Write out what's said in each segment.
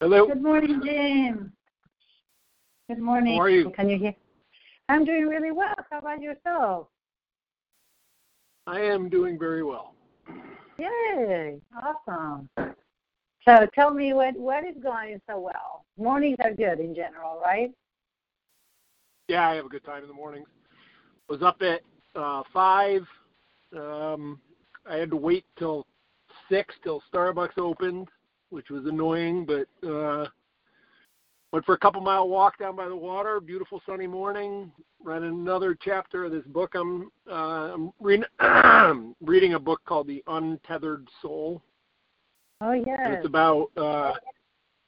Hello. Good morning, Jim. Good morning. How are you? Can you hear? I'm doing really well. How about yourself? I am doing very well. Yay! Awesome. So tell me what what is going so well. Mornings are good in general, right? Yeah, I have a good time in the mornings. Was up at uh, five. Um, I had to wait till six till Starbucks opened, which was annoying. But uh, went for a couple mile walk down by the water. Beautiful sunny morning. Read another chapter of this book. I'm uh, I'm reading reading a book called The Untethered Soul. Oh yes. It's about uh,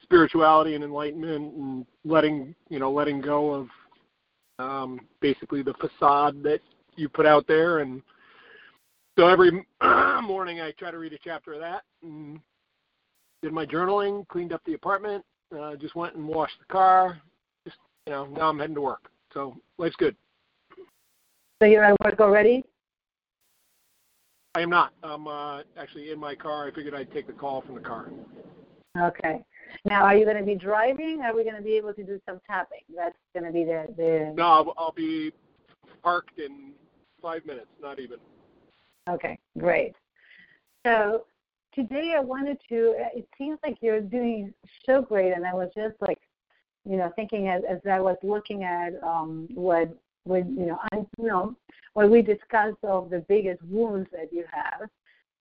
spirituality and enlightenment and letting you know letting go of um, basically the facade that you put out there. And so every morning I try to read a chapter of that. And did my journaling, cleaned up the apartment, uh, just went and washed the car. Just you know now I'm heading to work. So life's good. So you're at work already? I am not. I'm uh, actually in my car. I figured I'd take the call from the car. Okay. Now, are you going to be driving? Are we going to be able to do some tapping? That's going to be the the. No, I'll, I'll be parked in five minutes, not even. Okay, great. So today I wanted to. It seems like you're doing so great, and I was just like, you know, thinking as as I was looking at um, what what you know, I, you know, what we discussed of the biggest wounds that you have.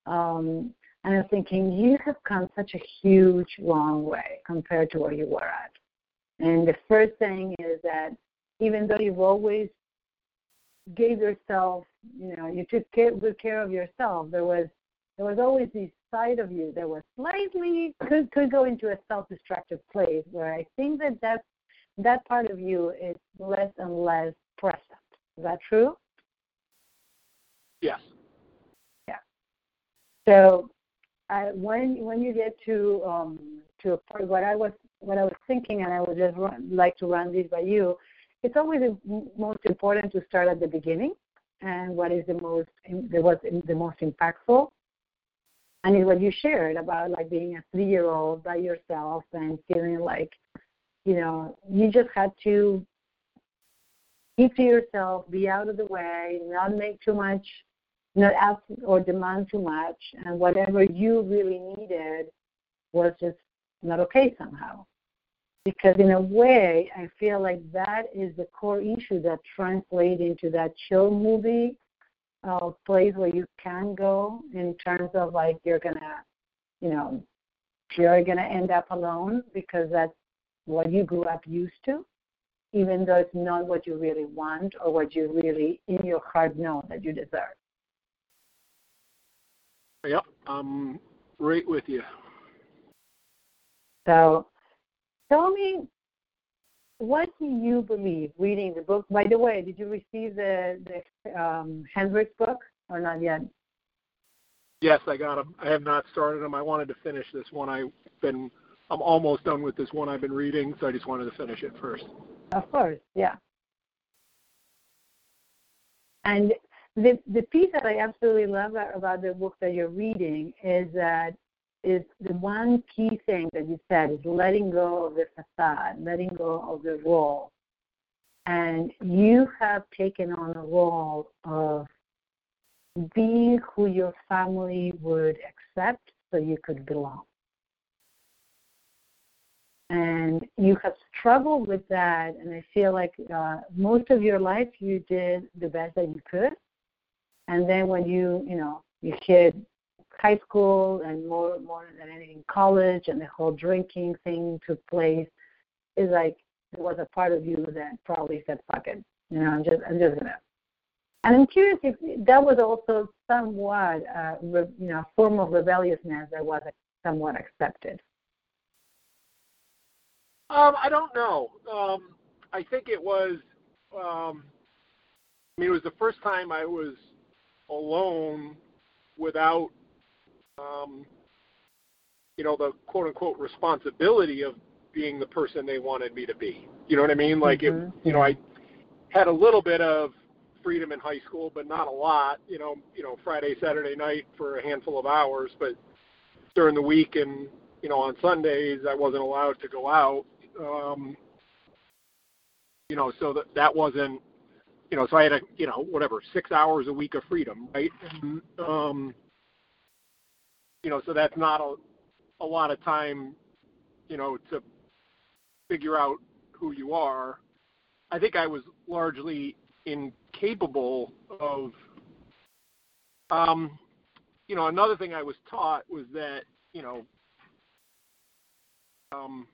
Um, and I'm thinking you have come such a huge, long way compared to where you were at. And the first thing is that even though you've always gave yourself, you know, you took good care of yourself, there was there was always this side of you that was slightly could could go into a self-destructive place where I think that that that part of you is less and less present. Is that true? Yes. Yeah. So I, when when you get to um, to a point, what I was what I was thinking, and I would just run, like to run this by you. It's always the most important to start at the beginning, and what is the most the was the most impactful, and is what you shared about like being a three year old by yourself and feeling like, you know, you just had to keep to yourself, be out of the way, not make too much not ask or demand too much, and whatever you really needed was just not okay somehow. Because in a way, I feel like that is the core issue that translates into that chill movie uh, place where you can go in terms of like you're gonna, you know, you're gonna end up alone because that's what you grew up used to, even though it's not what you really want or what you really in your heart know that you deserve. Yep. I'm right with you. So tell me, what do you believe reading the book? By the way, did you receive the, the um, Hendricks book or not yet? Yes, I got them. I have not started them. I wanted to finish this one. I've been, I'm almost done with this one I've been reading, so I just wanted to finish it first. Of course, yeah. And the the piece that I absolutely love about the book that you're reading is that is the one key thing that you said is letting go of the facade, letting go of the role. And you have taken on a role of being who your family would accept so you could belong. And you have struggled with that, and I feel like uh, most of your life you did the best that you could. And then when you, you know, you hit high school and more more than anything college and the whole drinking thing took place it's like there was a part of you that probably said fuck it you know i'm just i'm just gonna and i'm curious if that was also somewhat uh re, you know a form of rebelliousness that was somewhat accepted Um, I don't know. Um, I think it was. Um, I mean, it was the first time I was alone without, um, you know, the quote unquote responsibility of being the person they wanted me to be. You know what I mean? Like, Mhm. it, you know, I had a little bit of freedom in high school, but not a lot. You know, you know, Friday, Saturday night for a handful of hours, but during the week and you know on Sundays I wasn't allowed to go out. Um, you know, so that that wasn't. You know, so I had a you know whatever six hours a week of freedom, right? And, um, you know, so that's not a a lot of time. You know, to figure out who you are. I think I was largely incapable of um you know another thing i was taught was that you know um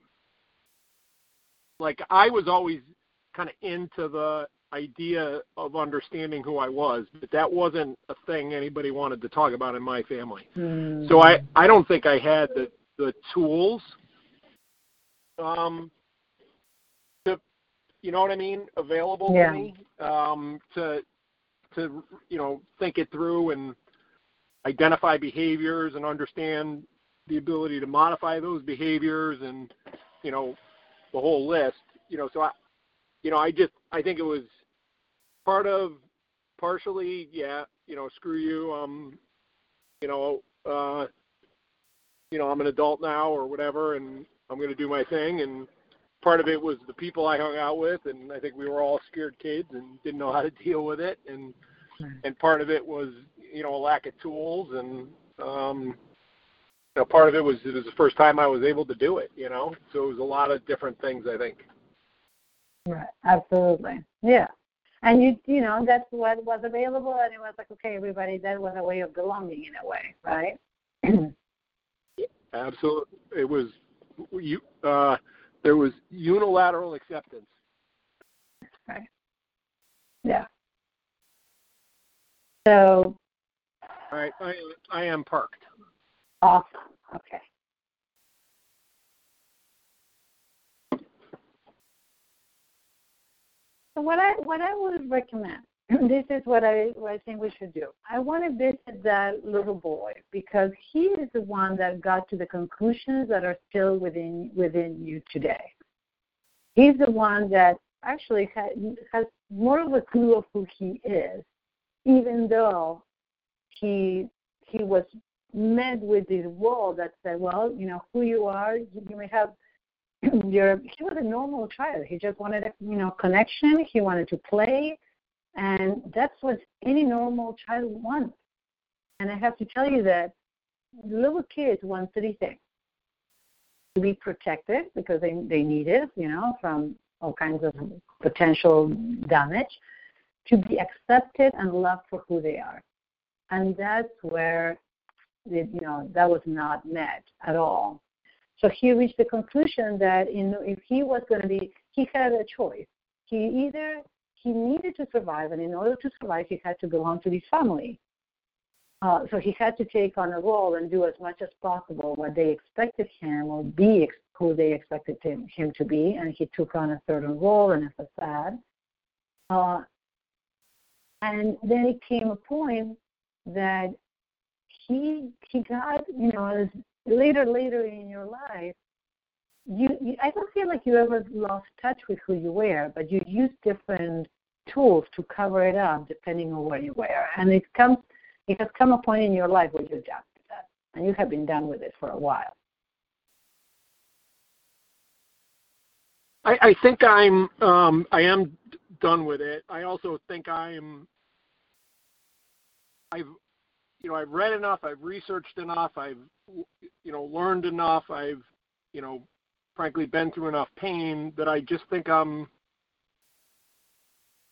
like i was always kind of into the idea of understanding who i was but that wasn't a thing anybody wanted to talk about in my family Mm. so I I don't think I had the the tools um to you know what I mean available Yeah. to me um to to you know think it through and identify behaviors and understand the ability to modify those behaviors and you know the whole list you know so I you know I just I think it was part of partially yeah you know screw you um you know uh you know, I'm an adult now or whatever, and I'm going to do my thing. And part of it was the people I hung out with, and I think we were all scared kids and didn't know how to deal with it. And and part of it was, you know, a lack of tools, and um, you know, part of it was it was the first time I was able to do it. You know, so it was a lot of different things. I think. Right. Absolutely. Yeah. And you, you know, that's what was available, and it was like, okay, everybody, that was a way of belonging in a way, right? Absolutely, it was you. Uh, there was unilateral acceptance. right. Yeah. So All right, I I am parked. awesome. Okay. So what I what I would recommend, this is what I what I think we should do. I want to visit that little boy because he is the one that got to the conclusions that are still within within you today. He's the one that actually has, has more of a clue of who he is, even though he he was met with this wall that said, well, you know, who you are, you, you may have you're he was a normal child. He just wanted a you know connection. He wanted to play, and that's what any normal child wants. And I have to tell you that little kids want three things: to be protected because they they need it, you know, from all kinds of potential damage, to be accepted and loved for who they are, and that's where it, you know that was not met at all so he reached the conclusion that in, if he was going to be, he had a choice. He either he needed to survive, and in order to survive, he had to belong to this family. Uh, so he had to take on a role and do as much as possible what they expected him or be who they expected him, him to be, and he took on a certain role and a facade. Uh, and then it came a point that he he got you know as later later in your life you, you i don't feel like you ever lost touch with who you were but you use different tools to cover it up depending on where you were. And it comes it has come a point in your life where done with that. And you have been done with it for a while. I, I think I'm um, I am done with it. I also think I'm I've you know I've read enough, I've researched enough, I've you know learned enough, I've you know frankly been through enough pain that I just think I'm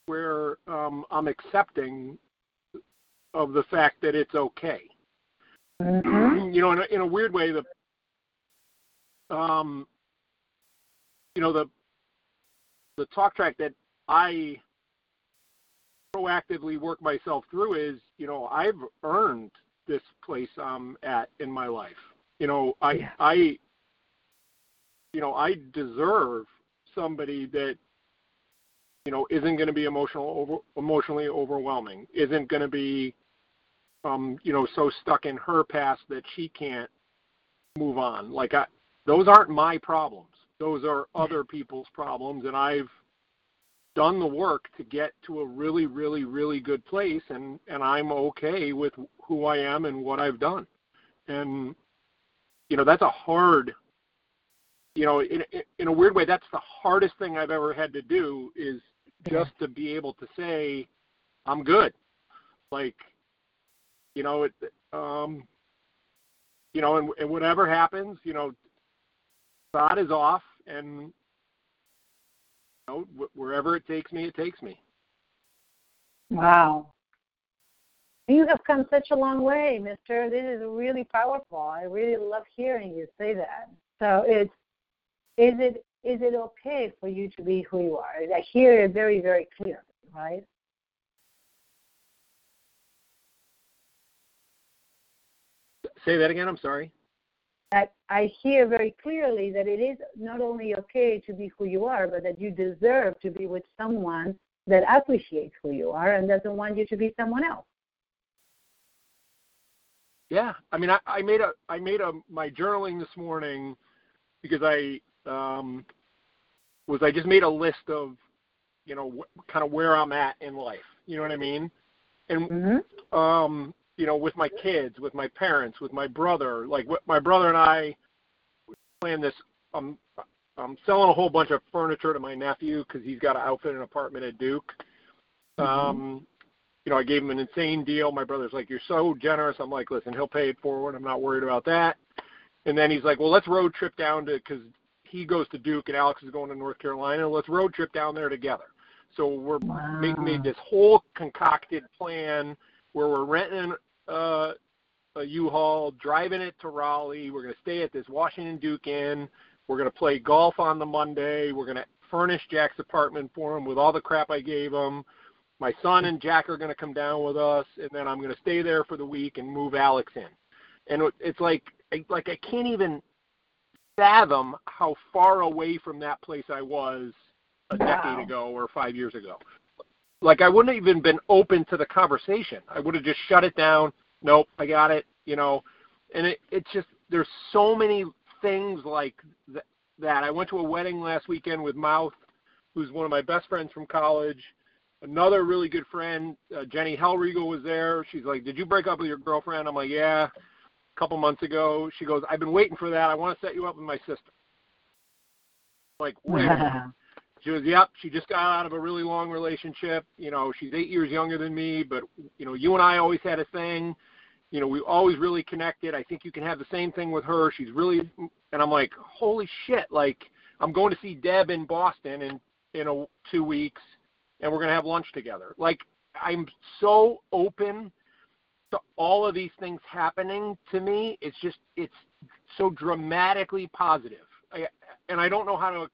where um, I'm accepting of the fact that it's okay. mm-hmm. You know, in a, in a weird way, the um, you know the the talk track that I proactively work myself through is, you know, I've earned this place I'm at in my life. You know, I Yeah. I you know, I deserve somebody that you know isn't going to be emotional over emotionally overwhelming, isn't going to be um, you know, so stuck in her past that she can't move on. Like I those aren't my problems. Those are other people's problems and I've done the work to get to a really really really good place and and I'm okay with who I am and what I've done. And you know, that's a hard you know, in in a weird way that's the hardest thing I've ever had to do is just to be able to say I'm good. Like you know, it um you know, and, and whatever happens, you know, God is off and know, wherever it takes me, it takes me. Wow. You have come such a long way, Mister. This is really powerful. I really love hearing you say that. So it's is it is it okay for you to be who you are? I hear it very very clearly, right? Say that again. I'm sorry that I hear very clearly that it is not only okay to be who you are, but that you deserve to be with someone that appreciates who you are and doesn't want you to be someone else. Yeah, I mean, I, I made a I made a my journaling this morning because I um, was I just made a list of you know wh- kind of where I'm at in life. You know what I mean? And mm-hmm. um, you know, with my kids, with my parents, with my brother. Like my brother and I plan this. I'm I'm selling a whole bunch of furniture to my nephew because he's got to outfit an apartment at Duke. Mm-hmm. Um, you know, I gave him an insane deal. My brother's like, "You're so generous." I'm like, "Listen, he'll pay it forward. I'm not worried about that." And then he's like, "Well, let's road trip down to because he goes to Duke and Alex is going to North Carolina. Let's road trip down there together." So we're wow. make, made this whole concocted plan where we're renting uh, a U-Haul, driving it to Raleigh. We're going to stay at this Washington Duke Inn. We're going to play golf on the Monday. We're going to furnish Jack's apartment for him with all the crap I gave him. My son and Jack are going to come down with us, and then I'm going to stay there for the week and move Alex in. And it's like, like I can't even fathom how far away from that place I was a wow. decade ago or five years ago like I wouldn't have even been open to the conversation. I would have just shut it down. Nope, I got it. You know, and it it's just there's so many things like th- that. I went to a wedding last weekend with Mouth, who's one of my best friends from college. Another really good friend, uh, Jenny Hellriegel, was there. She's like, "Did you break up with your girlfriend?" I'm like, "Yeah." A couple months ago, she goes, "I've been waiting for that. I want to set you up with my sister." Like, wait. She goes, yep, she just got out of a really long relationship. You know, she's eight years younger than me, but, you know, you and I always had a thing. You know, we always really connected. I think you can have the same thing with her. She's really, and I'm like, holy shit, like, I'm going to see Deb in Boston in, in a, two weeks, and we're going to have lunch together. Like, I'm so open to all of these things happening to me. It's just, it's so dramatically positive. I, and I don't know how to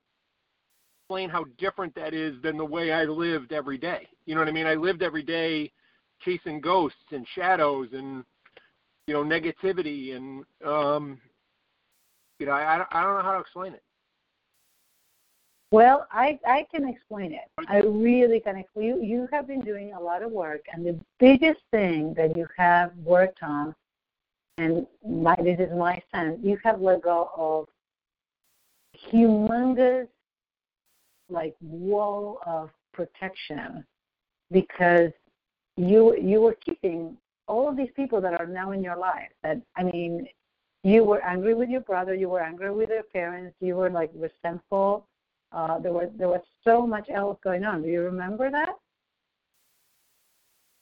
explain how different that is than the way I lived every day. You know what I mean? I lived every day chasing ghosts and shadows and you know negativity and um you know I I don't know how to explain it. Well, I I can explain it. I really can. You you have been doing a lot of work, and the biggest thing that you have worked on, and my this is my sense, you have let go of humongous like wall of protection because you you were keeping all of these people that are now in your life that i mean you were angry with your brother you were angry with your parents you were like resentful. Uh there was there was so much else going on. Do you remember that?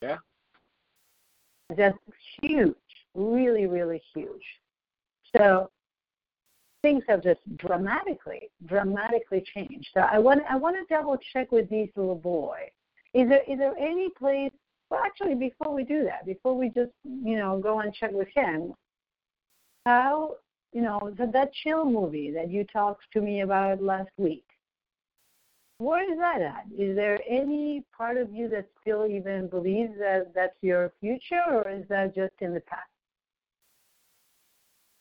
Yeah. Just huge really really huge. So things have just dramatically, dramatically changed. So I want I want to double check with these little boy. Is there is there any place? Well, actually, before we do that, before we just you know go and check with him, how you know that that chill movie that you talked to me about last week. Where is that at? Is there any part of you that still even believes that that's your future, or is that just in the past?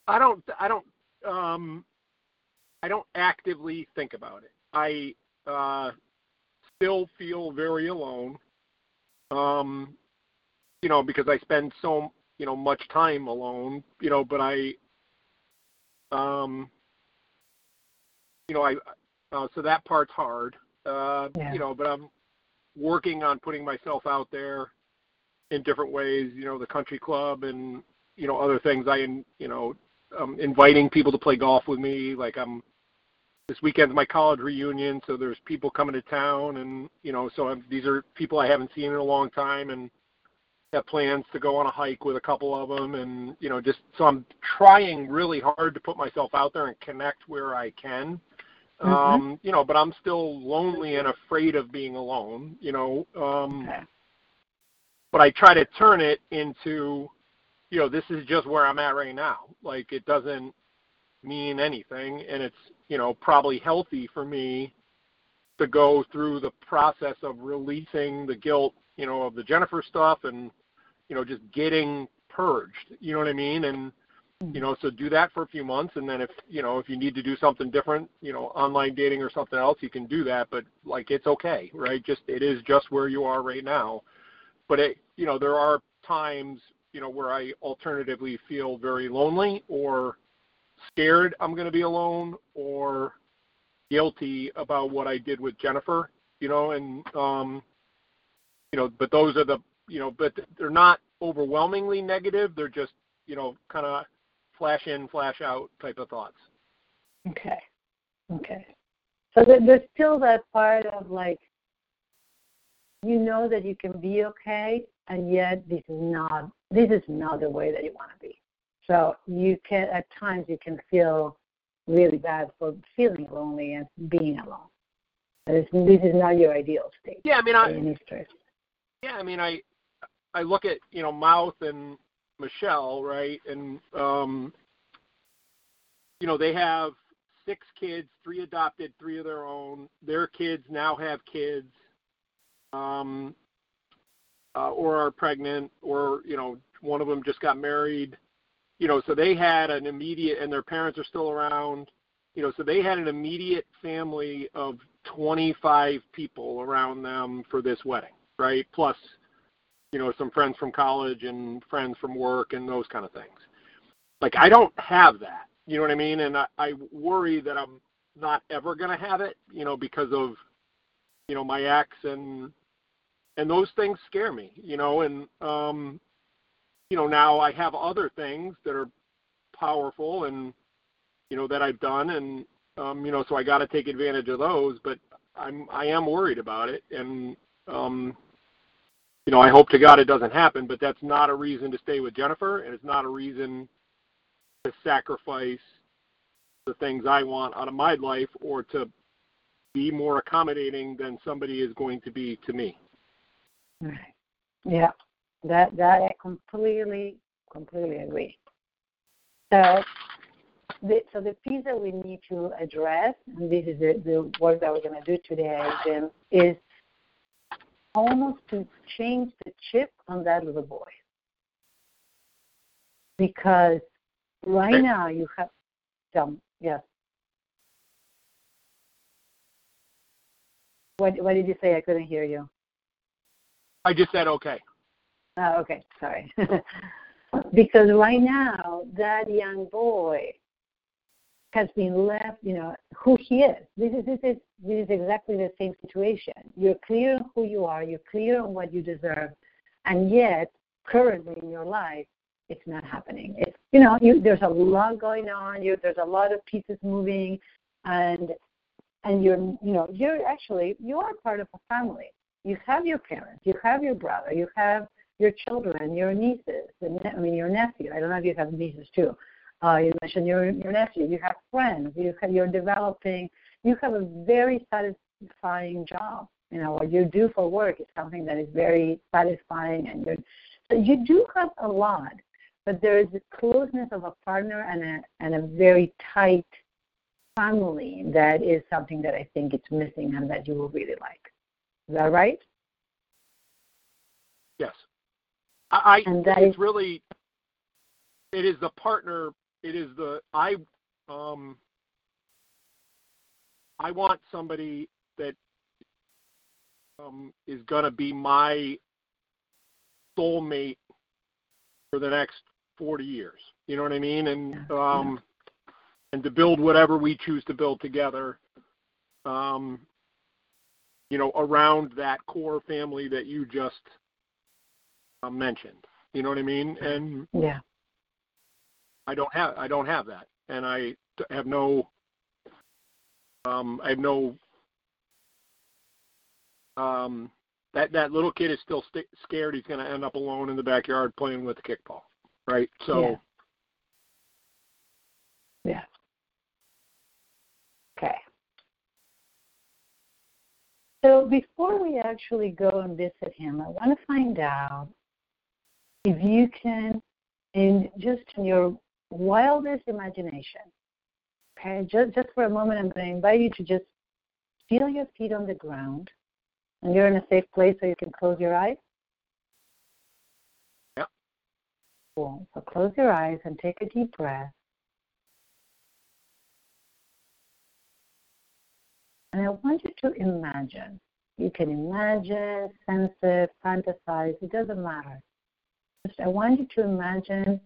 I don't. I don't um, I don't actively think about it. I uh, still feel very alone. Um, you know, because I spend so you know much time alone. You know, but I, um, you know, I uh, so that part's hard. Uh, Yeah. You know, but I'm working on putting myself out there in different ways. You know, the country club and you know other things. I you know um, inviting people to play golf with me. Like I'm this weekend's my college reunion, so there's people coming to town, and you know, so I'm, these are people I haven't seen in a long time, and have plans to go on a hike with a couple of them, and you know, just so I'm trying really hard to put myself out there and connect where I can. Mhm. Um, you know, but I'm still lonely and afraid of being alone. You know, um, Okay. but I try to turn it into, you know, this is just where I'm at right now. Like it doesn't mean anything, and it's you know probably healthy for me to go through the process of releasing the guilt, you know, of the Jennifer stuff, and you know just getting purged. You know what I mean? And you know, so do that for a few months, and then if you know if you need to do something different, you know, online dating or something else, you can do that. But like it's okay, right? Just it is just where you are right now. But it, you know, there are times, you know, where I alternatively feel very lonely or scared I'm going to be alone or guilty about what I did with Jennifer, you know, and um you know, but those are the, you know, but they're not overwhelmingly negative, they're just, you know, kind of flash in, flash out type of thoughts. Okay. Okay. So there's still that part of like, you know that you can be okay, and yet this is not this is not the way that you want to be. So you can at times you can feel really bad for feeling lonely and being alone. This, this is not your ideal state. Yeah, I mean, I yeah, I mean, I I look at you know Mouth and Michelle, right, and um, you know they have six kids, three adopted, three of their own. Their kids now have kids, um, uh, or are pregnant, or you know one of them just got married. You know, so they had an immediate, and their parents are still around. You know, so they had an immediate family of 25 people around them for this wedding, right? Plus, you know, some friends from college and friends from work and those kind of things. Like I don't have that. You know what I mean? And I, I worry that I'm not ever gonna have it, you know, because of you know, my ex and and those things scare me, you know, and um you know, now I have other things that are powerful and you know that I've done and um you know so I got to take advantage of those but I'm I am worried about it and um you know I hope to God it doesn't happen but that's not a reason to stay with Jennifer and it's not a reason to sacrifice the things I want out of my life or to be more accommodating than somebody is going to be to me. Right. Yeah. That that I completely completely agree. So the, so the piece that we need to address, and this is the, the work that we're going to do today, Jim, is almost to change the chip on that little boy. Because right Okay. now you have some, yes. What, what did you say? I couldn't hear you. I just said okay. Oh, okay, sorry. because right now, that young boy has been left, you know, who he is. This is this is this is exactly the same situation. You're clear on who you are, you're clear on what you deserve, and yet currently in your life it's not happening. It's you know, you there's a lot going on, you there's a lot of pieces moving and and you're you know, you're actually you are part of a family. You have your parents, you have your brother, you have your children, your nieces, and I mean your nephew. I don't know if you have nieces too. Uh, you mentioned your your nephew. You have friends. You have, you're developing. You have a very satisfying job. You know what you do for work is something that is very satisfying, and you're, so you do have a lot. But there is the closeness of a partner and a and a very tight family that is something that I think it's missing and that you will really like. Is that right? Yes. I, I And that it's is- really it is the partner it is the I um I want somebody that um, is going to be my soulmate for the next 40 years. You know what I mean? And um, and to build whatever we choose to build together. Um, you know, around that core family that you just uh, mentioned. You know what I mean? And yeah, I don't have I don't have that, and I have no um, I have no um, that that little kid is still st- scared he's going to end up alone in the backyard playing with the kickball, right? So. Yeah. yeah. Okay. So before we actually go and visit him, I want to find out if you can, in just in your wildest imagination, okay, just, just for a moment, I'm going to invite you to just feel your feet on the ground and you're in a safe place so you can close your eyes? Yep. Cool. So close your eyes and take a deep breath. And I want you to imagine. You can imagine, sense it, fantasize, it doesn't matter. Just I want you to imagine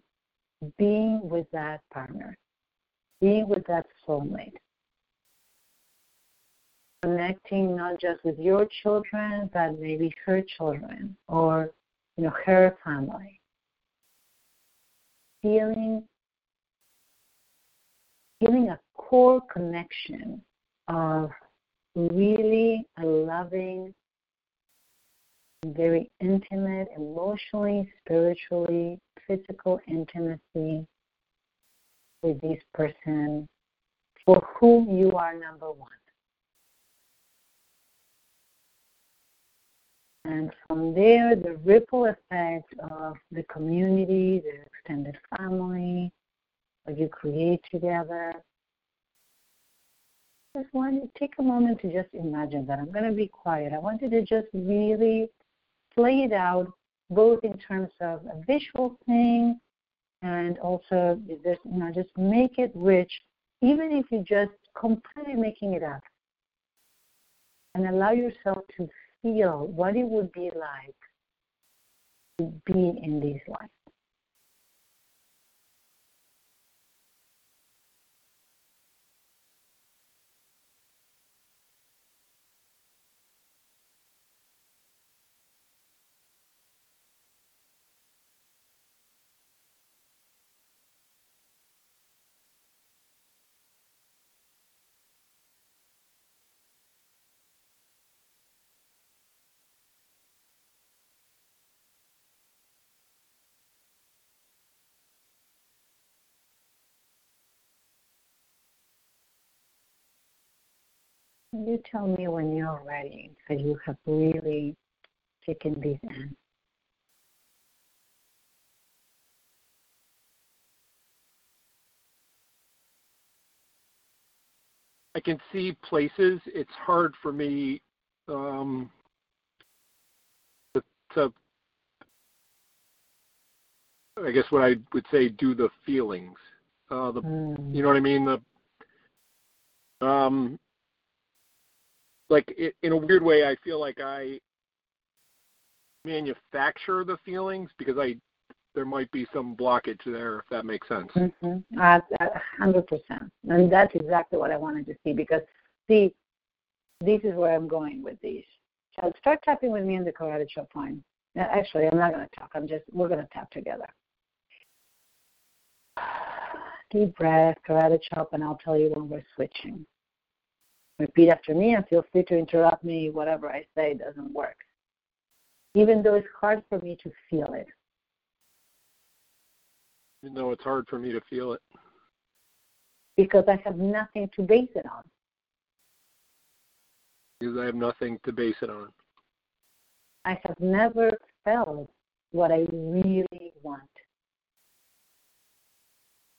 being with that partner, being with that soulmate connecting not just with your children, but maybe her children or you know her family. Feeling feeling a core connection of really a loving, very intimate, emotionally, spiritually, physical intimacy with this person for whom you are number one. And from there, the ripple effect of the community, the extended family, what you create together. Just want to take a moment to just imagine that. I'm going to be quiet. I want you to just really play it out, both in terms of a visual thing and also just, you know, just make it rich, even if you're just completely making it up. And allow yourself to feel what it would be like to be in these lives. You tell me when you're ready, that you have really taken these in. I can see places. It's hard for me um, to, to, I guess what I would say, do the feelings. Uh, the, mm. you know what I mean. The, um, like it, in a weird way, I feel like I manufacture the feelings because I there might be some blockage there, if that makes sense. Mm-hmm. Uh, hundred percent, and that's exactly what I wanted to see because see, this is where I'm going with these. So start tapping with me in the karate chop line. Actually, I'm not going to talk. I'm just we're going to tap together. Deep breath, karate chop, and I'll tell you when we're switching. Repeat after me and feel free to interrupt me. Whatever I say doesn't work. Even though it's hard for me to feel it. Even though it's hard for me to feel it. Because I have nothing to base it on. Because I have nothing to base it on. I have never felt what I really want.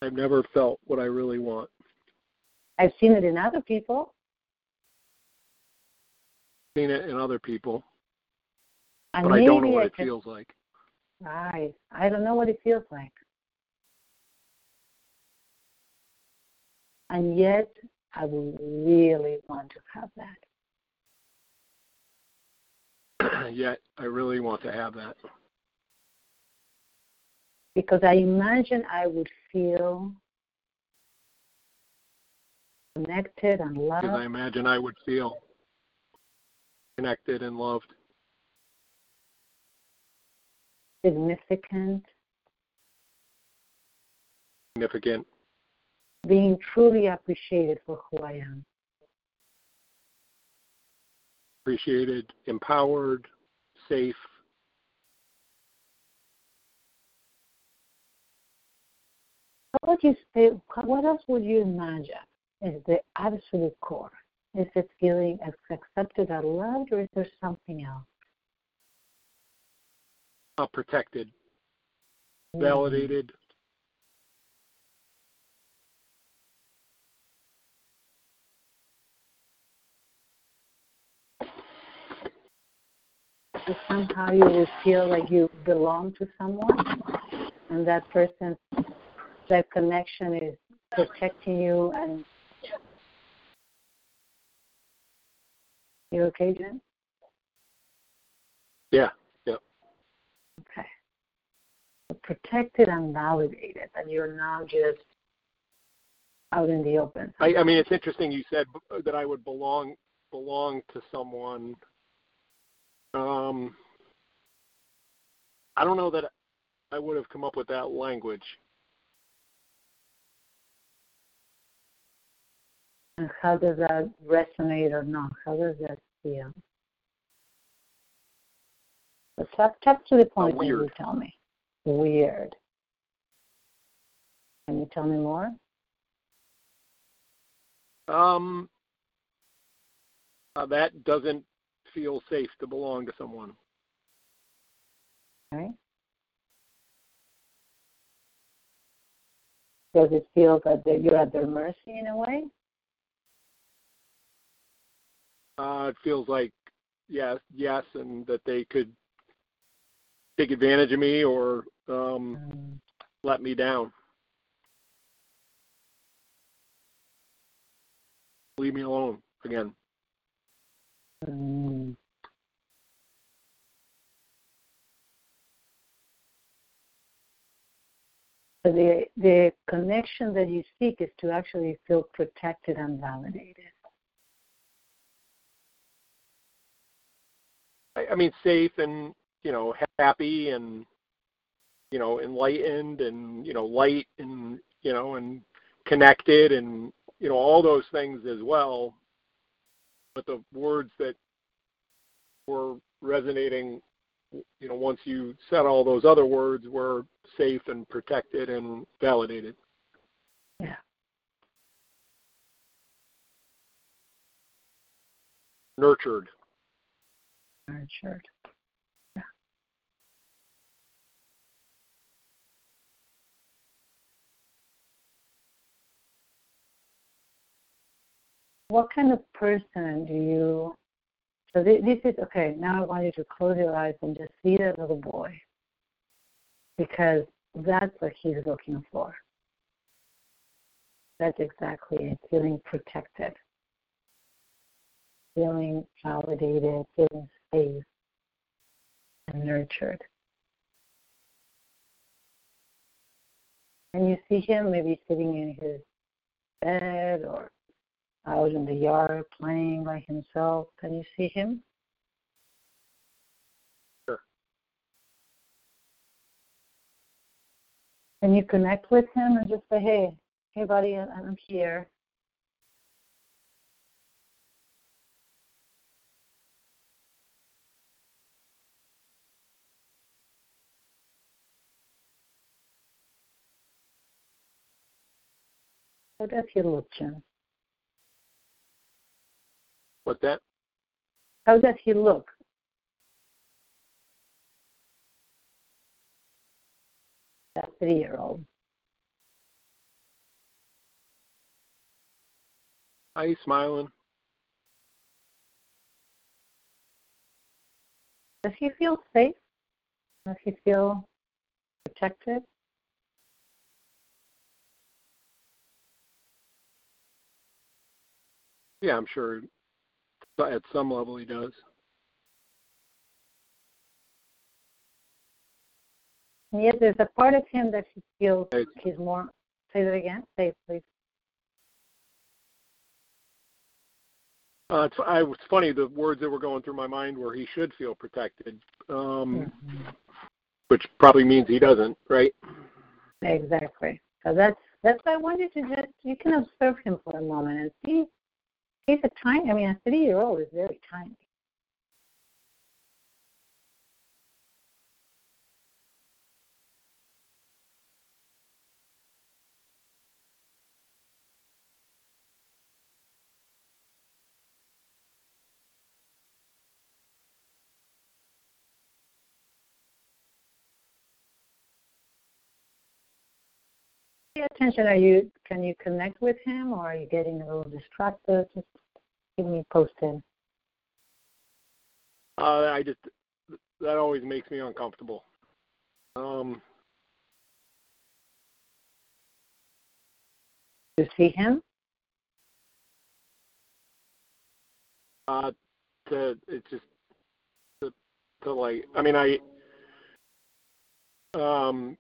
I've never felt what I really want. I've seen it in other people seen it in other people, and but I don't know what I it feels like. Right. I don't know what it feels like. And yet, I would really want to have that. Yet I really want to have that. Because I imagine I would feel connected and loved. Because I imagine I would feel connected and loved. Significant. Significant. Being truly appreciated for who I am. Appreciated, empowered, safe. What would you say? What else would you imagine is the absolute core? Is it feeling accepted and loved, or is there something else? Uh, protected, mm-hmm. validated. somehow you will feel like you belong to someone, and that person, that connection is protecting you and You okay, Jen? Yeah, yeah. Okay. Protected and validated, and you're now just out in the open. I, I mean, it's interesting you said that I would belong belong to someone. Um, I don't know that I would have come up with that language. And how does that resonate or not? How does that feel? Let's talk, talk to the point oh, you tell me. Weird. Can you tell me more? Um, uh, that doesn't feel safe to belong to someone. Okay. Does it feel that you're at their mercy in a way? Uh, it feels like yes, yes, and that they could take advantage of me or um, let me down. Leave me alone again. Mm. the the connection that you seek is to actually feel protected and validated. I, mean, safe and you know happy and you know enlightened and you know light and you know and connected and you know all those things as well. But the words that were resonating, you know, once you said all those other words, were safe and protected and validated. Yeah. Nurtured nurtured. Yeah. What kind of person do you? So this, this is okay. Now I want you to close your eyes and just see that little boy, because that's what he's looking for. That's exactly it. Feeling protected feeling validated, feeling safe and nurtured. And you see him maybe sitting in his bed or out in the yard playing by himself. Can you see him? Sure. Can you connect with him and just say, hey, hey, buddy, I'm here. How does he look, Jim? What's that? How does he look? That three year old. Are you smiling? Does he feel safe? Does he feel protected? Yeah, I'm sure at some level he does. Yes, there's a part of him that he feels he's more. Say that again. Say it, please. Uh, it's, I, it's funny the words that were going through my mind were he should feel protected, um, mm-hmm. which probably means he doesn't, right? Exactly. So that's that's why I wanted to just you can observe him for a moment and see. He's a tiny. I mean, a three-year-old is very tiny. Pay attention. Are you can you connect with him, or are you getting a little distracted? Just keep me posted. Uh, I just that always makes me uncomfortable. Um, you see him. Uh, to it's just to, to like. I mean, I um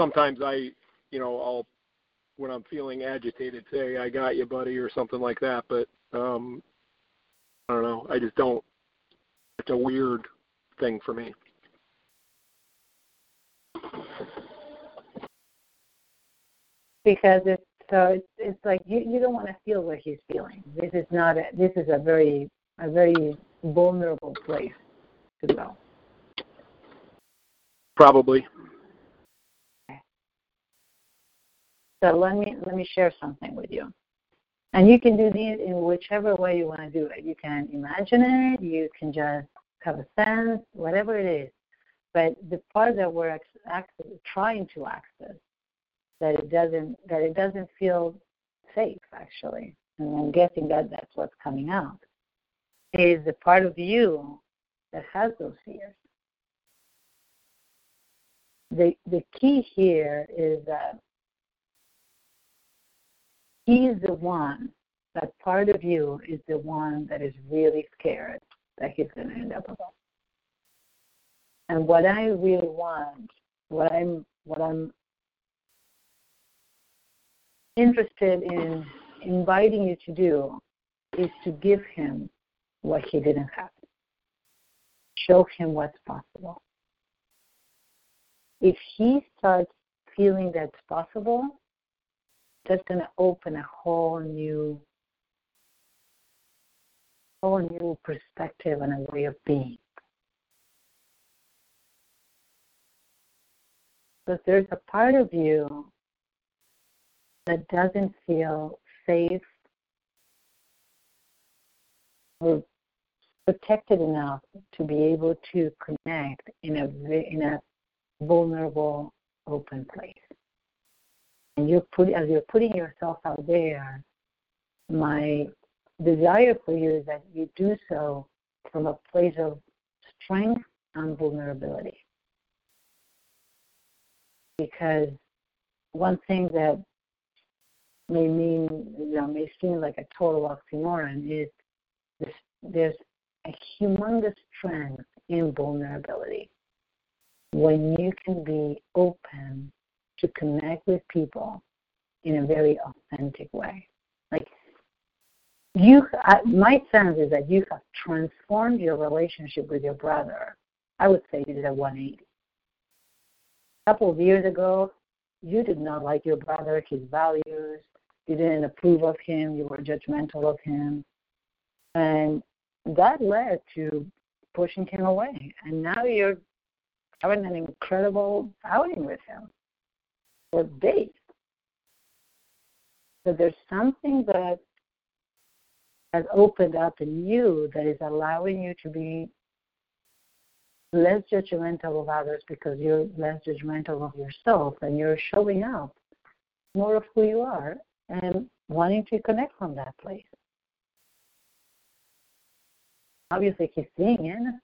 sometimes I, you know, I'll when I'm feeling agitated say I got you, buddy, or something like that. But um, I don't know. I just don't. It's a weird thing for me. Because it's so it's, it's like you, you don't want to feel what he's feeling. This is not a, this is a very a very vulnerable place to go. Probably. So let me let me share something with you. And you can do these in whichever way you want to do it. You can imagine it, you can just have a sense, whatever it is. But the part that we're actually trying to access, that it doesn't that it doesn't feel safe actually, and I'm guessing that that's what's coming out, is the part of you that has those fears. The the key here is that He's the one, that part of you is the one that is really scared that he's going to end up alone. And what I really want, what I'm, what I'm interested in inviting you to do is to give him what he didn't have. Show him what's possible. If he starts feeling that's possible, that's going to open a whole new whole new perspective and a way of being. But there's a part of you that doesn't feel safe or protected enough to be able to connect in a in a vulnerable, open place and you're putting as you're putting yourself out there, my desire for you is that you do so from a place of strength and vulnerability. Because one thing that may mean, you know, may seem like a total oxymoron is this, there's a humongous strength in vulnerability. When you can be open to connect with people in a very authentic way. Like you, my sense is that you have transformed your relationship with your brother. I would say you did a 180. A couple of years ago, you did not like your brother, his values. You didn't approve of him. You were judgmental of him, and that led to pushing him away. And now you're having an incredible outing with him or base. So there's something that has opened up in you that is allowing you to be less judgmental of others because you're less judgmental of yourself and you're showing up more of who you are and wanting to connect from that place. Obviously, he's seeing it.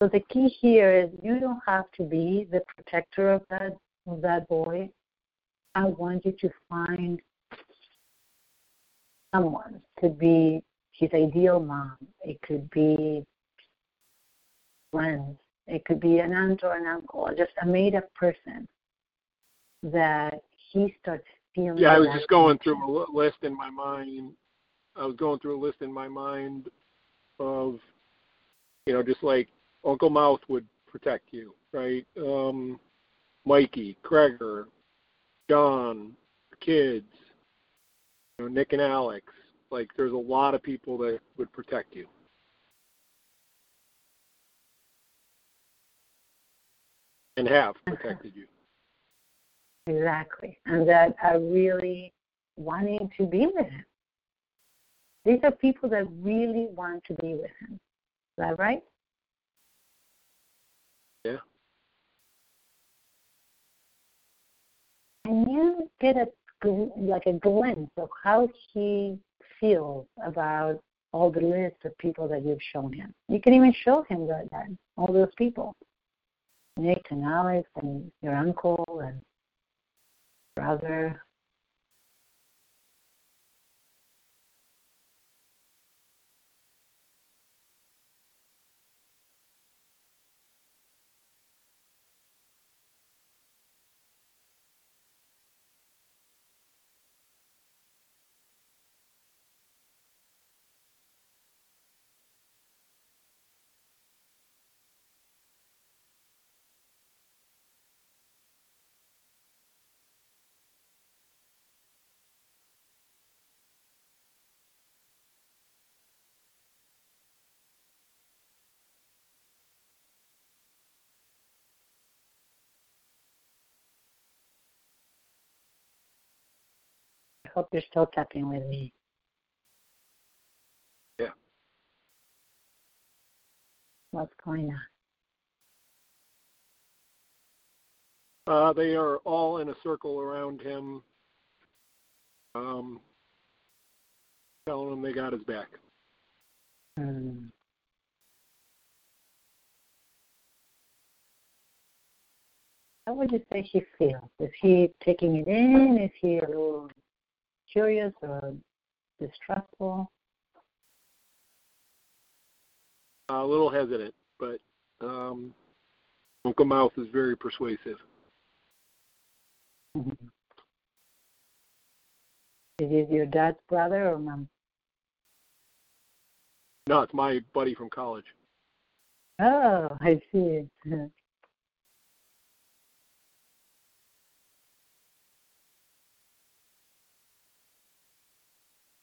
So the key here is you don't have to be the protector of that of that boy. I want you to find someone. Could be his ideal mom. It could be friends. It could be an aunt or an uncle, just a made up person that he starts feeling. Yeah, I was just going through a list in my mind. I was going through a list in my mind of, you know, just like Uncle Mouth would protect you, right? Um, Mikey, Gregor, John, kids, you know, Nick and Alex. Like, there's a lot of people that would protect you. And have protected you. Exactly. And that are really wanting to be with him. These are people that really want to be with him. Is that right? Yeah. Can you get a like a glimpse of how he feels about all the list of people that you've shown him? You can even show him that, that all those people, Nick and Alex and your uncle and brother. Hope you're still tapping with me. Yeah. What's going on? Uh, they are all in a circle around him, um, telling him they got his back. Hmm. How would you say he feels? Is he taking it in? Is he a little curious or distrustful? a little hesitant, but um, Uncle Mouth is very persuasive. Mm-hmm. Is he your dad's brother or mom? No, it's my buddy from college. Oh, I see.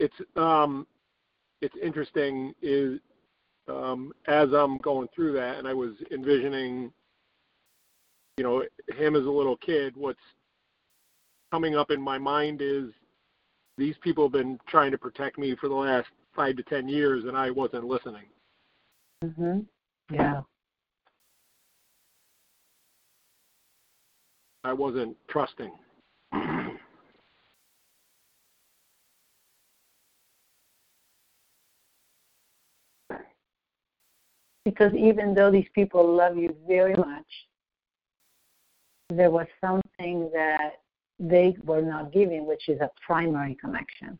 it's um it's interesting is um as I'm going through that and I was envisioning you know him as a little kid what's coming up in my mind is these people have been trying to protect me for the last 5 to 10 years and I wasn't listening. Mhm. Yeah. I wasn't trusting. Because even though these people love you very much, there was something that they were not giving, which is a primary connection.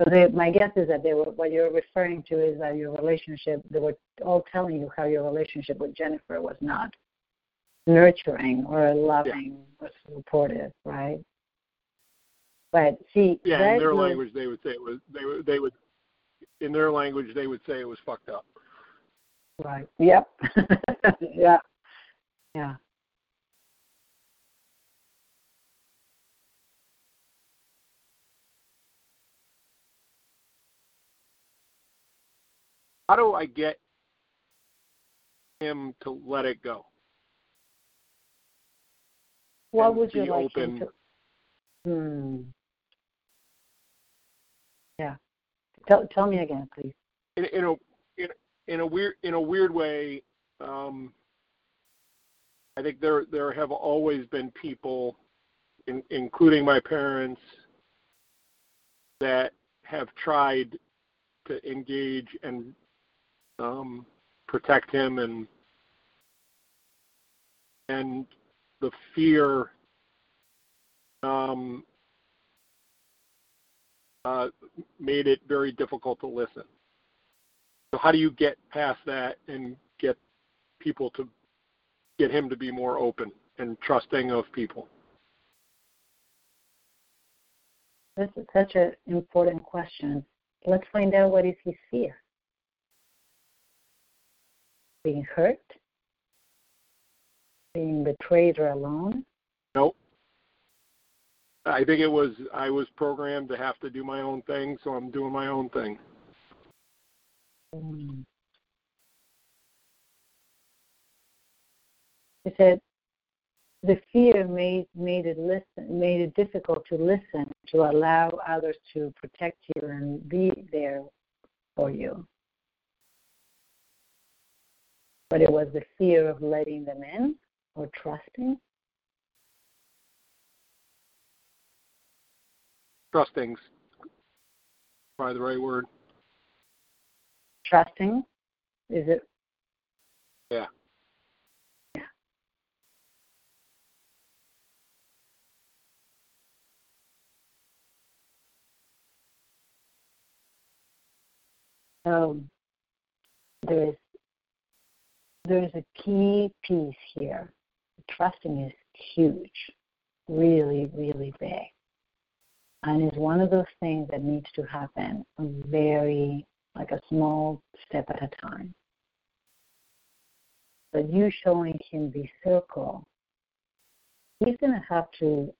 So they, my guess is that they were what you're referring to is that your relationship. They were all telling you how your relationship with Jennifer was not nurturing or loving or supportive, right? But see, yeah, in their was- language they would say it was they would they would in their language they would say it was fucked up. Right. Yep. yeah. Yeah. How do I get him to let it go? What would you like open. him to? Hmm. Yeah. Tell tell me again, please. in a in, a weird in a weird way, um, I think there there have always been people, in, including my parents, that have tried to engage and um, protect him and and the fear um, uh, made it very difficult to listen. So how do you get past that and get people to get him to be more open and trusting of people? This is such an important question. Let's find out what is his fear. Being hurt? Being betrayed or alone? Nope. I think it was I was programmed to have to do my own thing, so I'm doing my own thing. He said the fear made made it listen made it difficult to listen to allow others to protect you and be there for you. But it was the fear of letting them in or trusting. Trusting's probably the right word. Trusting? Is it? Yeah. Yeah. So there is there is a key piece here. Trusting is huge, really, really big. And is one of those things that needs to happen very like a small step at a time. But you showing him the circle, he's going to have to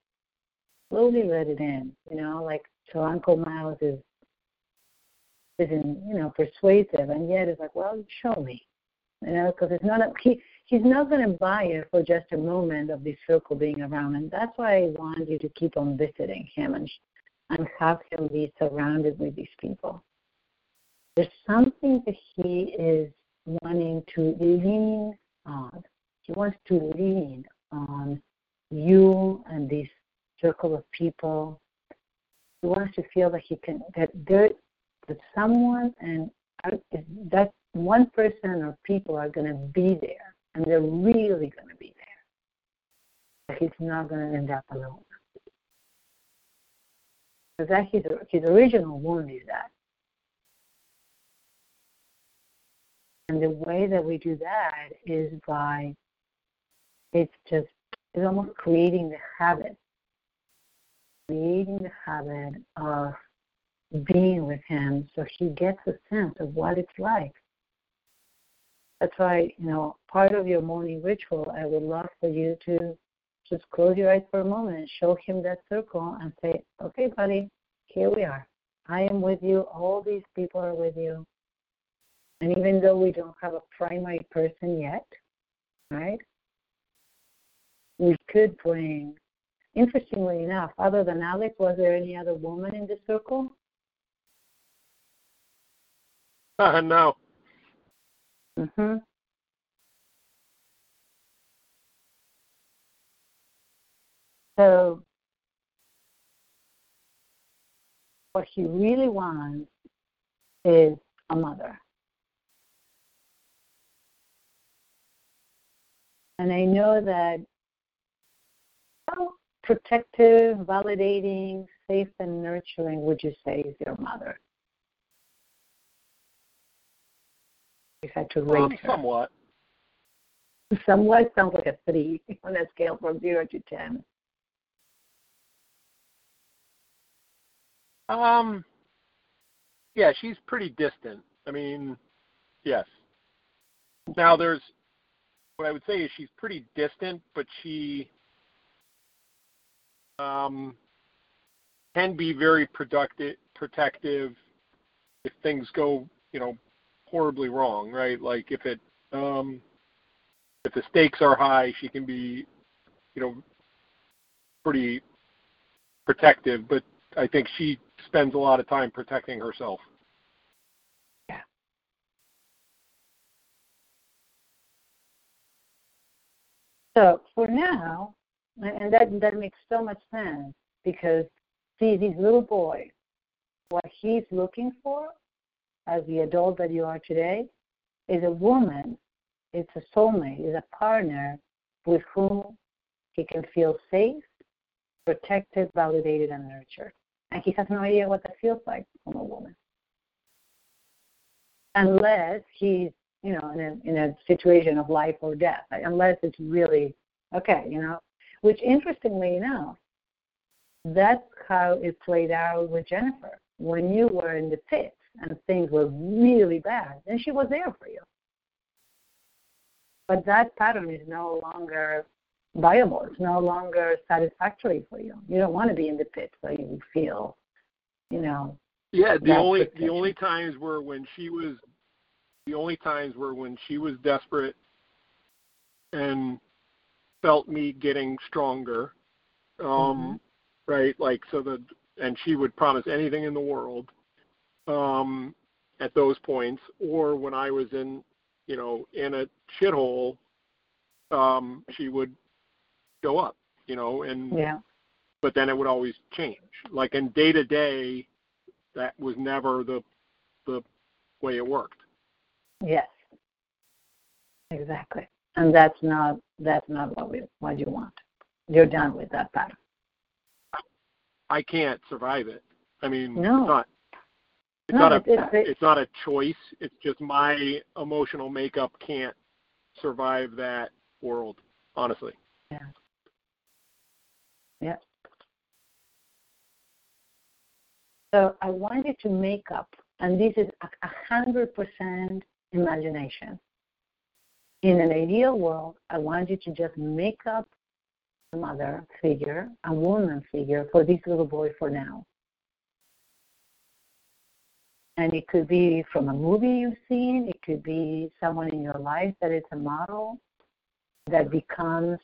slowly let it in. You know, like so Uncle Miles is is in, you know persuasive, and yet it's like, well, show me. You know, because it's not a, he he's not going to buy it for just a moment of the circle being around, and that's why I want you to keep on visiting him and and have him be surrounded with these people. There's something that he is wanting to lean on. He wants to lean on you and this circle of people. He wants to feel that he can that there that someone and that one person or people are going to be there, and they're really going to be there. But he's not going to end up alone. Because that his his original wound is that And the way that we do that is by it's just it's almost creating the habit. Creating the habit of being with him so he gets a sense of what it's like. That's why, you know, part of your morning ritual, I would love for you to just close your eyes for a moment and show him that circle and say, okay, buddy, here we are. I am with you. All these people are with you. And even though we don't have a primary person yet, right, we could bring, interestingly enough, other than Alex, was there any other woman in the circle? Uh, no. Mm-hmm. So, what he really wants is a mother. And I know that how protective, validating, safe, and nurturing would you say is your mother? You had to rate um, her. Somewhat. Somewhat sounds like a three on a scale from zero to ten. Um. Yeah, she's pretty distant. I mean, yes. Now there's what I would say is she's pretty distant, but she um, can be very productive, protective if things go, you know, horribly wrong, right? Like if it, um, if the stakes are high, she can be, you know, pretty protective. But I think she spends a lot of time protecting herself. So for now, and that that makes so much sense because see these little boys, what he's looking for as the adult that you are today is a woman, it's a soulmate, is a partner with whom he can feel safe, protected, validated, and nurtured. And he has no idea what that feels like from a woman. Unless he's, you know, in a, in a situation of life or death, unless it's really, okay, you know, which interestingly enough, that's how it played out with Jennifer. When you were in the pit and things were really bad, and she was there for you. But that pattern is no longer viable. It's no longer satisfactory for you. You don't want to be in the pit so you feel, you know. Yeah, the only the only times were when she was the only times were when she was desperate and felt me getting stronger. Um mm-hmm. right, like so the and she would promise anything in the world um at those points or when I was in, you know, in a shithole um she would go up, you know, and yeah. but then it would always change. Like in day to day, that was never the the way it worked. Yes, exactly, and that's not that's not what we what you want. You're done with that pattern. I can't survive it. I mean, no. it's not. It's no, not a. It's, it's, it's not a choice. It's just my emotional makeup can't survive that world. Honestly. Yeah. Yeah. So I want you to make up, and this is a hundred percent imagination. In an ideal world, I want you to just make up a mother figure, a woman figure for this little boy for now. And it could be from a movie you've seen, it could be someone in your life that is a model that becomes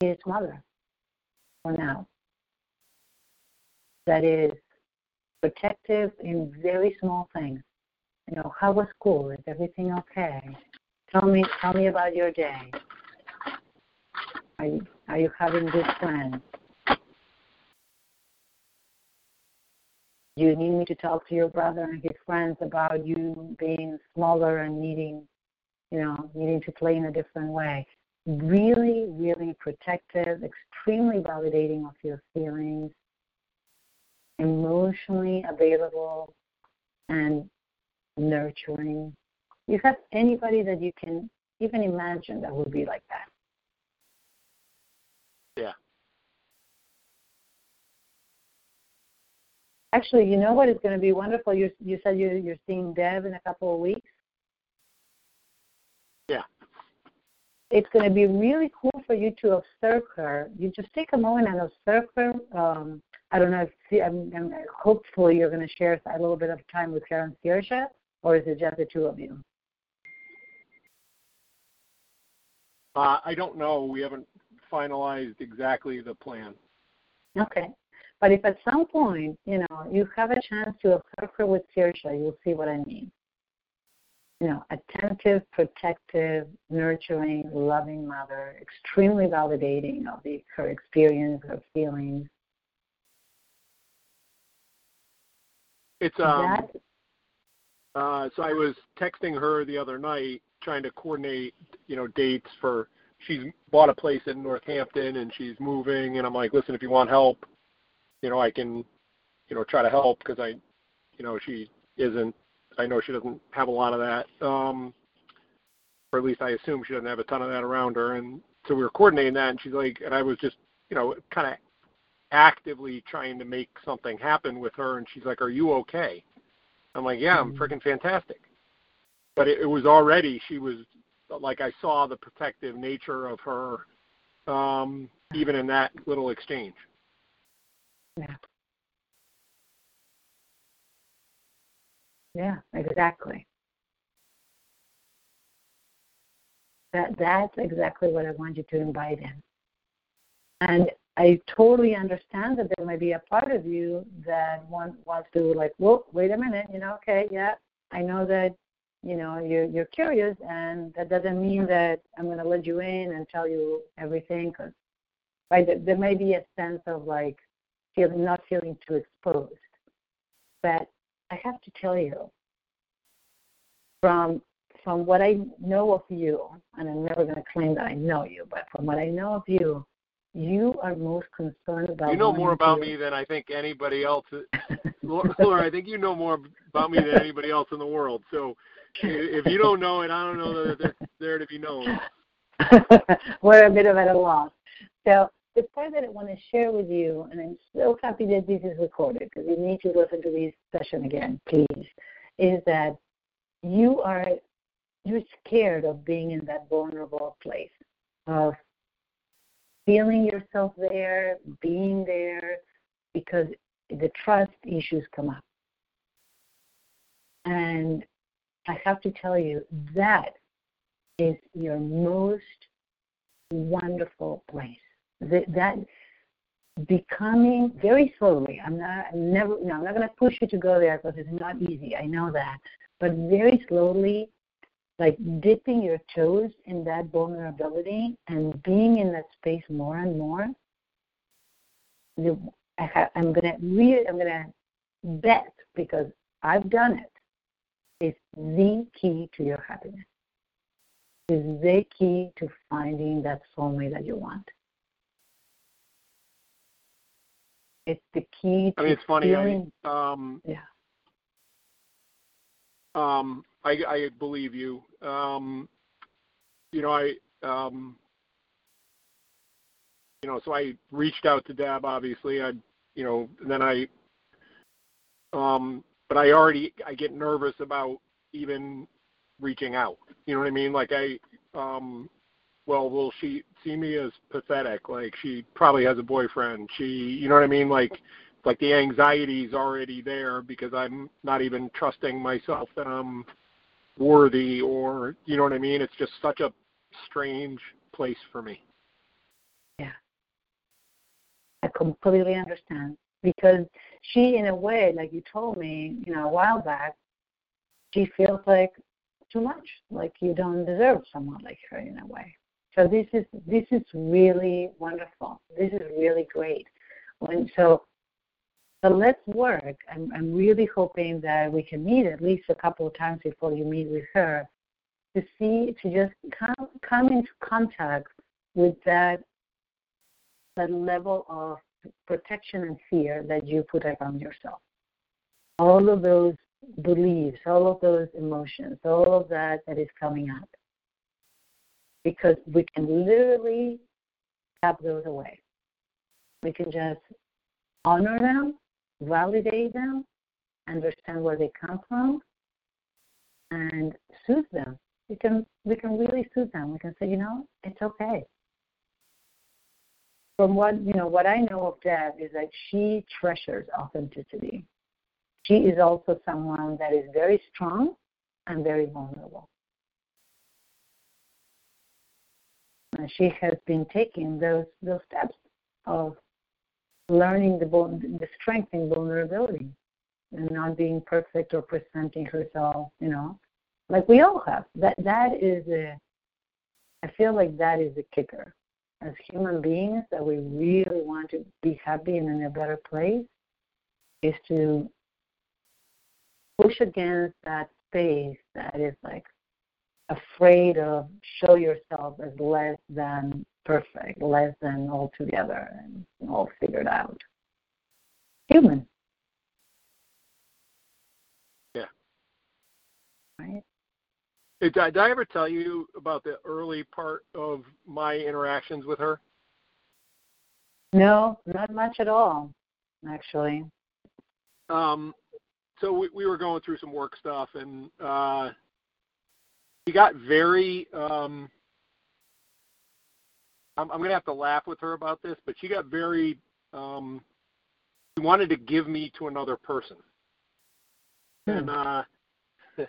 his mother for now that is protective in very small things. You know, how was school? Is everything okay? Tell me tell me about your day. Are you are you having good friends? Do you need me to talk to your brother and his friends about you being smaller and needing you know, needing to play in a different way? really, really protective, extremely validating of your feelings, emotionally available, and nurturing. You have anybody that you can even imagine that would be like that. Yeah. Actually, you know what is going to be wonderful? You you said you you're seeing Deb in a couple of weeks. Yeah it's going to be really cool for you to observe her. You just take a moment and observe her. Um, I don't know if see, I'm, I'm, hopefully you're going to share a little bit of time with her and Saoirse, or is it just the two of you? Uh, I don't know. We haven't finalized exactly the plan. Okay. But if at some point, you know, you have a chance to observe her with Saoirse, you'll see what I mean you know, attentive, protective, nurturing, loving mother, extremely validating of the, her experience, her feelings. It's um. That, uh, so I was texting her the other night, trying to coordinate, you know, dates for. She's bought a place in Northampton and she's moving, and I'm like, listen, if you want help, you know, I can, you know, try to help because I, you know, she isn't I know she doesn't have a lot of that, um, or at least I assume she doesn't have a ton of that around her. And so we were coordinating that, and she's like, and I was just, you know, kind of actively trying to make something happen with her. And she's like, "Are you okay?" I'm like, "Yeah, I'm mm-hmm. freaking fantastic." But it, it was already she was like I saw the protective nature of her, um, even in that little exchange. Yeah. Yeah, exactly. That that's exactly what I want you to invite in. And I totally understand that there might be a part of you that want, wants to like, well, wait a minute, you know, okay, yeah, I know that, you know, you're you're curious, and that doesn't mean that I'm going to let you in and tell you everything, because right, there may be a sense of like feeling not feeling too exposed, but I have to tell you, from from what I know of you, and I'm never going to claim that I know you, but from what I know of you, you are most concerned about. You know more about to... me than I think anybody else. Laura, I think you know more about me than anybody else in the world. So if you don't know it, I don't know that it's there to be known. We're a bit of at a loss. So the part that I want to share with you, and I'm so happy that this is recorded because you need to listen to this session again, please, is that you are you're scared of being in that vulnerable place of feeling yourself there, being there, because the trust issues come up. And I have to tell you, that is your most wonderful place. That, that becoming very slowly. I'm not I'm never. No, I'm not going to push you to go there because it's not easy. I know that, but very slowly, like dipping your toes in that vulnerability and being in that space more and more. I am gonna really, I'm gonna bet because I've done it. Is the key to your happiness. Is the key to finding that soulmate that you want. It's the key. I mean, it's funny. Feeling, I, um, yeah. Um, I, I believe you. Um, you know, I, um, you know, so I reached out to Deb. Obviously, I, you know, then I, um, but I already I get nervous about even reaching out. You know what I mean? Like I, um, well, will she see me as pathetic? Like she probably has a boyfriend. She, you know what I mean? Like, like the anxiety's already there because I'm not even trusting myself that I'm worthy, or you know what I mean? It's just such a strange place for me. Yeah, I completely understand because she, in a way, like you told me, you know, a while back, she feels like too much, like you don't deserve someone like her in a way. So this is this is really wonderful. This is really great. When so so let's work. I'm I'm really hoping that we can meet at least a couple of times before you meet with her to see to just come come into contact with that that level of protection and fear that you put around yourself. All of those beliefs, all of those emotions, all of that that is coming up because we can literally tap those away. We can just honor them, validate them, understand where they come from, and soothe them. We can we can really soothe them. We can say, you know, it's okay. From what you know, what I know of Deb is that she treasures authenticity. She is also someone that is very strong and very vulnerable. And she has been taking those those steps of learning the the strength in vulnerability and not being perfect or presenting herself, you know, like we all have. That that is a. I feel like that is a kicker. As human beings, that we really want to be happy and in a better place, is to push against that space that is like afraid of show yourself as less than perfect, less than all together and all figured out. Human. Yeah. Right. Did I, did I ever tell you about the early part of my interactions with her? No, not much at all, actually. Um, so we, we were going through some work stuff, and uh, she got very um I'm, I'm going to have to laugh with her about this, but she got very um she wanted to give me to another person. Hmm. And uh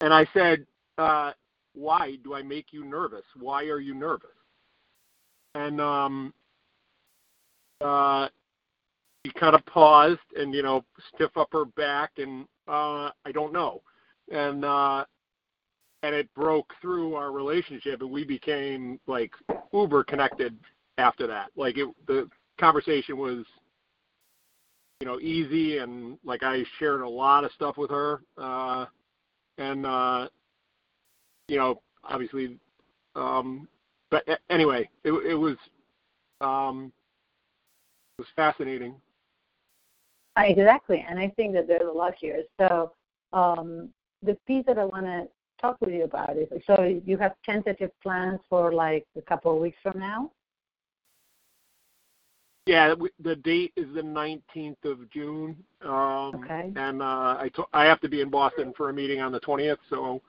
and I said, uh why do I make you nervous? Why are you nervous? And um uh she kind of paused and you know stiff up her back and uh I don't know. And uh and it broke through our relationship and we became like uber connected after that like it the conversation was you know easy and like i shared a lot of stuff with her uh and uh you know, obviously, um, but anyway, it, it was um, it was fascinating. Exactly, and I think that there's a lot here. So um, the piece that I want to talk with you about it. so you have tentative plans for like a couple of weeks from now. Yeah, the date is the 19th of June. Um, okay. And uh, I, to- I have to be in Boston for a meeting on the 20th, so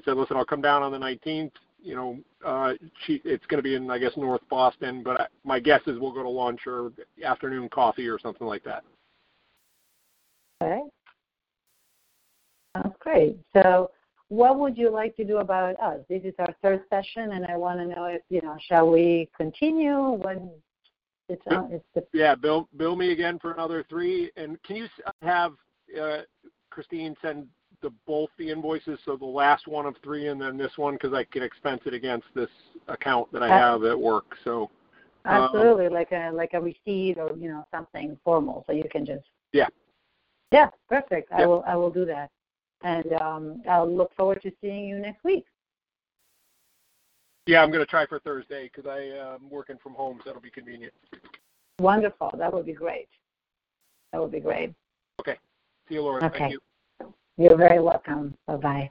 I said, listen, I'll come down on the 19th. You know, uh, she, it's going to be in, I guess, North Boston, but I, my guess is we'll go to lunch or afternoon coffee or something like that. Okay. Sounds great. So, what would you like to do about us? This is our third session, and I want to know if you know, shall we continue? When it's, uh, it's the Yeah, bill bill me again for another three. And can you have uh, Christine send the both the invoices, so the last one of three and then this one, because I can expense it against this account that I Uh, have at work. So um, absolutely like a like a receipt or you know something formal, so you can just Yeah. yeah, perfect. I will I will do that, and um, I'll look forward to seeing you next week. yeah, I'm going to try for Thursday because I uh, am working from home, so that'll be convenient. Wonderful. That would be great. That would be great. Okay. See you, Laura. Okay. Thank you. You're very welcome. Bye bye.